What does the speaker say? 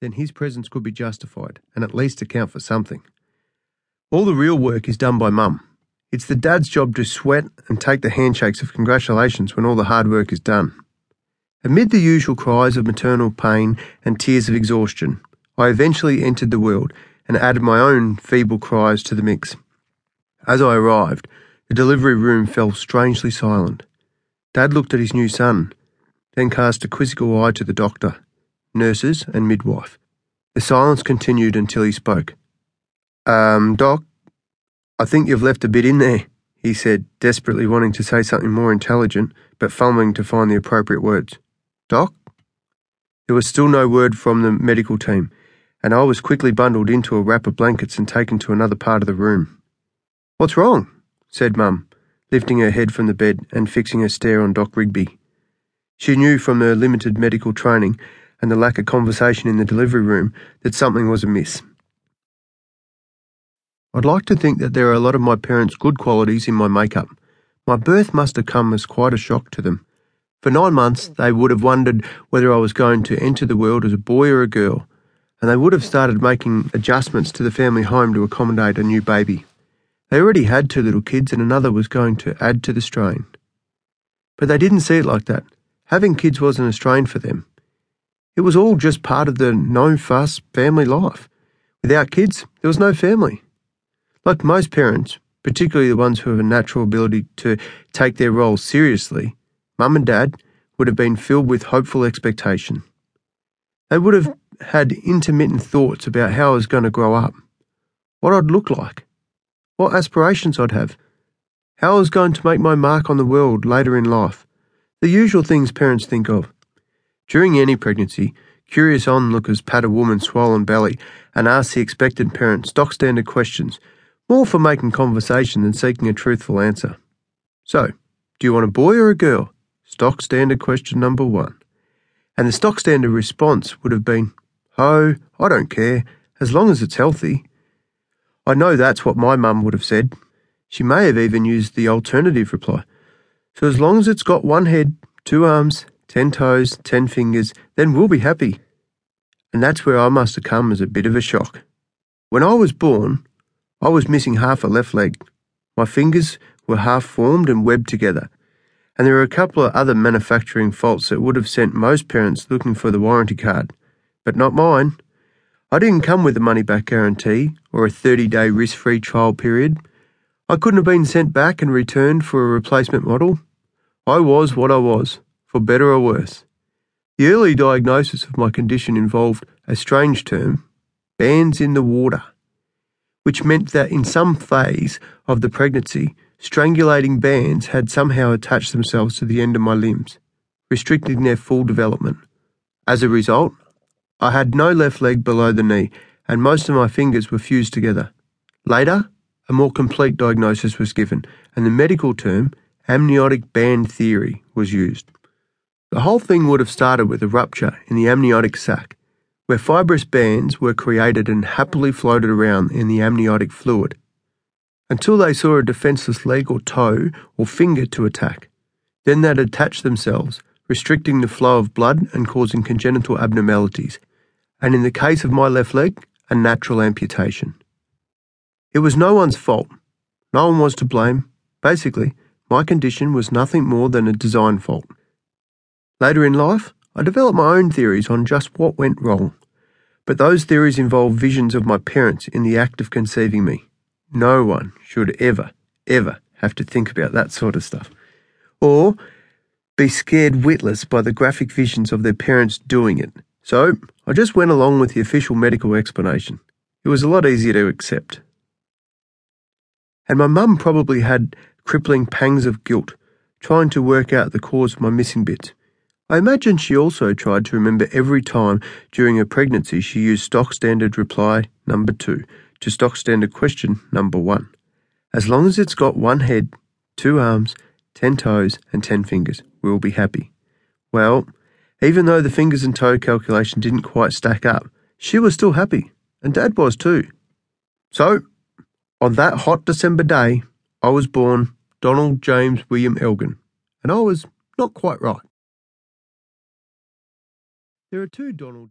then his presence could be justified and at least account for something. All the real work is done by mum. It's the dad's job to sweat and take the handshakes of congratulations when all the hard work is done. Amid the usual cries of maternal pain and tears of exhaustion, I eventually entered the world and added my own feeble cries to the mix. As I arrived, the delivery room fell strangely silent. Dad looked at his new son, then cast a quizzical eye to the doctor, nurses, and midwife. The silence continued until he spoke. Um, Doc, I think you've left a bit in there, he said, desperately wanting to say something more intelligent, but fumbling to find the appropriate words. Doc? There was still no word from the medical team, and I was quickly bundled into a wrap of blankets and taken to another part of the room. What's wrong? said Mum, lifting her head from the bed and fixing her stare on Doc Rigby. She knew from her limited medical training and the lack of conversation in the delivery room that something was amiss. I'd like to think that there are a lot of my parents' good qualities in my makeup. My birth must have come as quite a shock to them. For nine months, they would have wondered whether I was going to enter the world as a boy or a girl, and they would have started making adjustments to the family home to accommodate a new baby. They already had two little kids, and another was going to add to the strain. But they didn't see it like that. Having kids wasn't a strain for them. It was all just part of the no fuss family life. Without kids, there was no family. Like most parents, particularly the ones who have a natural ability to take their role seriously, Mum and Dad would have been filled with hopeful expectation. They would have had intermittent thoughts about how I was going to grow up, what I'd look like, what aspirations I'd have, how I was going to make my mark on the world later in life, the usual things parents think of. During any pregnancy, curious onlookers pat a woman's swollen belly and ask the expectant parent stock standard questions more for making conversation than seeking a truthful answer. So, do you want a boy or a girl? Stock standard question number one. And the stock standard response would have been, Oh, I don't care, as long as it's healthy. I know that's what my mum would have said. She may have even used the alternative reply. So as long as it's got one head, two arms, ten toes, ten fingers, then we'll be happy. And that's where I must have come as a bit of a shock. When I was born, I was missing half a left leg. My fingers were half formed and webbed together, and there were a couple of other manufacturing faults that would have sent most parents looking for the warranty card, but not mine. I didn't come with a money back guarantee or a 30 day risk free trial period. I couldn't have been sent back and returned for a replacement model. I was what I was, for better or worse. The early diagnosis of my condition involved a strange term bands in the water which meant that in some phase of the pregnancy, strangulating bands had somehow attached themselves to the end of my limbs, restricting their full development. As a result, I had no left leg below the knee, and most of my fingers were fused together. Later, a more complete diagnosis was given, and the medical term amniotic band theory was used. The whole thing would have started with a rupture in the amniotic sac, where fibrous bands were created and happily floated around in the amniotic fluid until they saw a defenseless leg or toe or finger to attack. Then they'd attach themselves, restricting the flow of blood and causing congenital abnormalities, and in the case of my left leg, a natural amputation. It was no one's fault. No one was to blame. Basically, my condition was nothing more than a design fault. Later in life, I developed my own theories on just what went wrong. But those theories involve visions of my parents in the act of conceiving me. No one should ever, ever have to think about that sort of stuff. Or be scared witless by the graphic visions of their parents doing it. So I just went along with the official medical explanation. It was a lot easier to accept. And my mum probably had crippling pangs of guilt, trying to work out the cause of my missing bits. I imagine she also tried to remember every time during her pregnancy she used stock standard reply number two to stock standard question number one. As long as it's got one head, two arms, ten toes, and ten fingers, we'll be happy. Well, even though the fingers and toe calculation didn't quite stack up, she was still happy, and Dad was too. So, on that hot December day, I was born Donald James William Elgin, and I was not quite right. There are two Donald J.